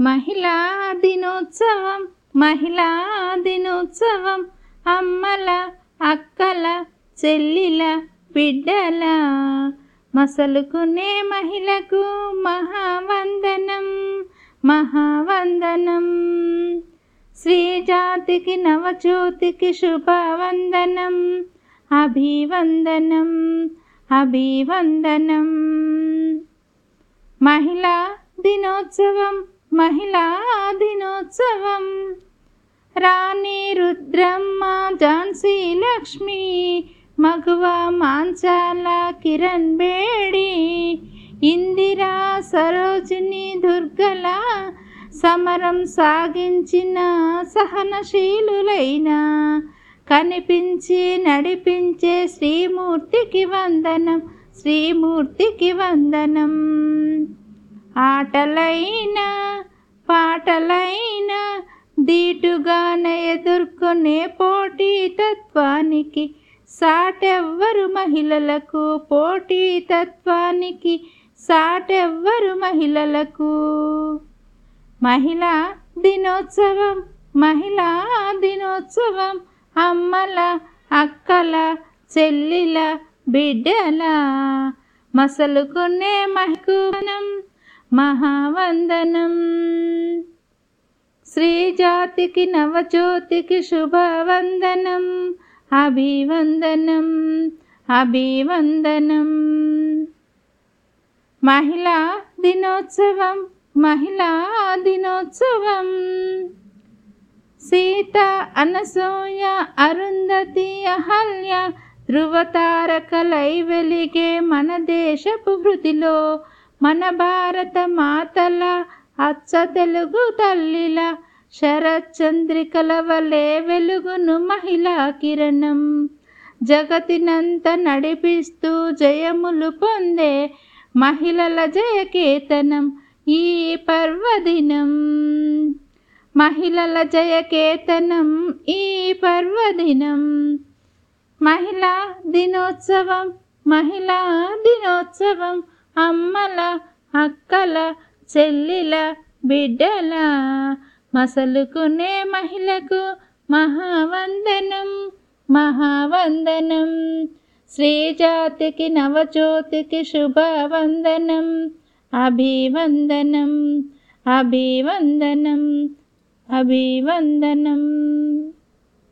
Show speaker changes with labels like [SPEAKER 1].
[SPEAKER 1] మహిళా దినోత్సవం మహిళా దినోత్సవం. అమ్మల అక్కల చెల్లిల బిడ్డల మసలుకునే మహిళకు మహావందనం మహావందనం. శ్రీజాతికి నవజ్యోతికి శుభవందనం అభివందనం అభివందనం. మహిళా దినోత్సవం మహిళా దినోత్సవం. రాణి రుద్రమ్మ ఝాన్సీ లక్ష్మి మగువ మాంచాల కిరణ్ బేడి ఇందిరా సరోజిని దుర్గల సమరం సాగించిన సహనశీలులైన కనిపించి నడిపించే శ్రీమూర్తికి వందనం శ్రీమూర్తికి వందనం. ఆటలైన పాటలైన దీటుగాన ఎదుర్కొనే పోటీ తత్వానికి సాటెవ్వరు మహిళలకు పోటీ తత్వానికి సాటెవ్వరు మహిళలకు. మహిళా దినోత్సవం మహిళా దినోత్సవం అమ్మల అక్కల చెల్లిల బిడ్డల మసలుకునే మహకునం మహావందనం. శ్రీజాతికి నవజ్యోతికి శుభవందనం. అభివందనం. అభివందనం. మహిళా దినోత్సవం. మహిళా దినోత్సవం. సీత అనసూయ అరుంధతి అహల్య ధృవతారకలై వెలిగే మన దేశపు హృదిలో మన భారత మాతల అచ్చ తెలుగు తల్లిల శరచంద్రికల వలె వెలుగును మహిళా కిరణం. జగతినంత నడిపిస్తూ జయములు పొందే మహిళల జయకేతనం ఈ పర్వదినం. మహిళల జయకేతనం ఈ పర్వదినం. మహిళా దినోత్సవం మహిళా దినోత్సవం అమ్మల అక్కల చెల్లిల బిడ్డల మసలుకునే మహిళకు మహావందనం మహావందనం శ్రీజాతికి నవజ్యోతికి శుభవందనం అభివందనం అభివందనం అభివందనం